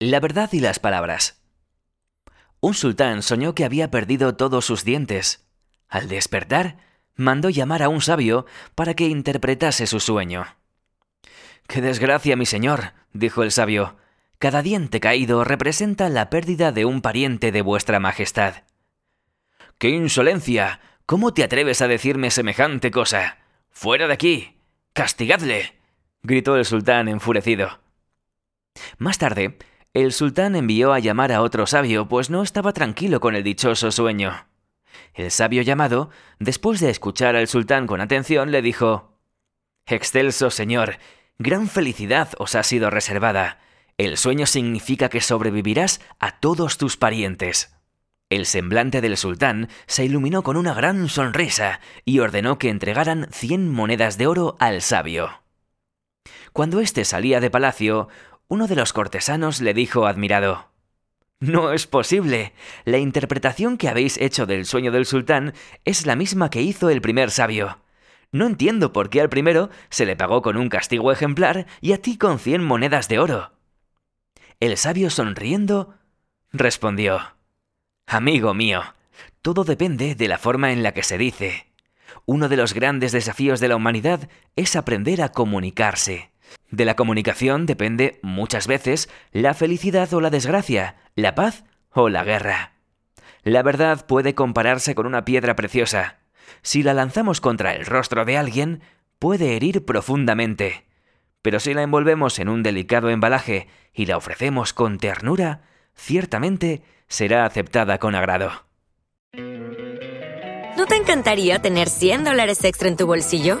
La verdad y las palabras. Un sultán soñó que había perdido todos sus dientes. Al despertar, mandó llamar a un sabio para que interpretase su sueño. ¡Qué desgracia, mi señor! dijo el sabio. Cada diente caído representa la pérdida de un pariente de vuestra majestad. ¡Qué insolencia! ¿Cómo te atreves a decirme semejante cosa? ¡Fuera de aquí! ¡Castigadle! gritó el sultán enfurecido. Más tarde, el sultán envió a llamar a otro sabio, pues no estaba tranquilo con el dichoso sueño. El sabio llamado, después de escuchar al sultán con atención, le dijo Excelso señor, gran felicidad os ha sido reservada. El sueño significa que sobrevivirás a todos tus parientes. El semblante del sultán se iluminó con una gran sonrisa y ordenó que entregaran cien monedas de oro al sabio. Cuando éste salía de palacio, uno de los cortesanos le dijo admirado No es posible. La interpretación que habéis hecho del sueño del sultán es la misma que hizo el primer sabio. No entiendo por qué al primero se le pagó con un castigo ejemplar y a ti con cien monedas de oro. El sabio sonriendo respondió Amigo mío, todo depende de la forma en la que se dice. Uno de los grandes desafíos de la humanidad es aprender a comunicarse. De la comunicación depende muchas veces la felicidad o la desgracia, la paz o la guerra. La verdad puede compararse con una piedra preciosa. Si la lanzamos contra el rostro de alguien, puede herir profundamente. Pero si la envolvemos en un delicado embalaje y la ofrecemos con ternura, ciertamente será aceptada con agrado. ¿No te encantaría tener 100 dólares extra en tu bolsillo?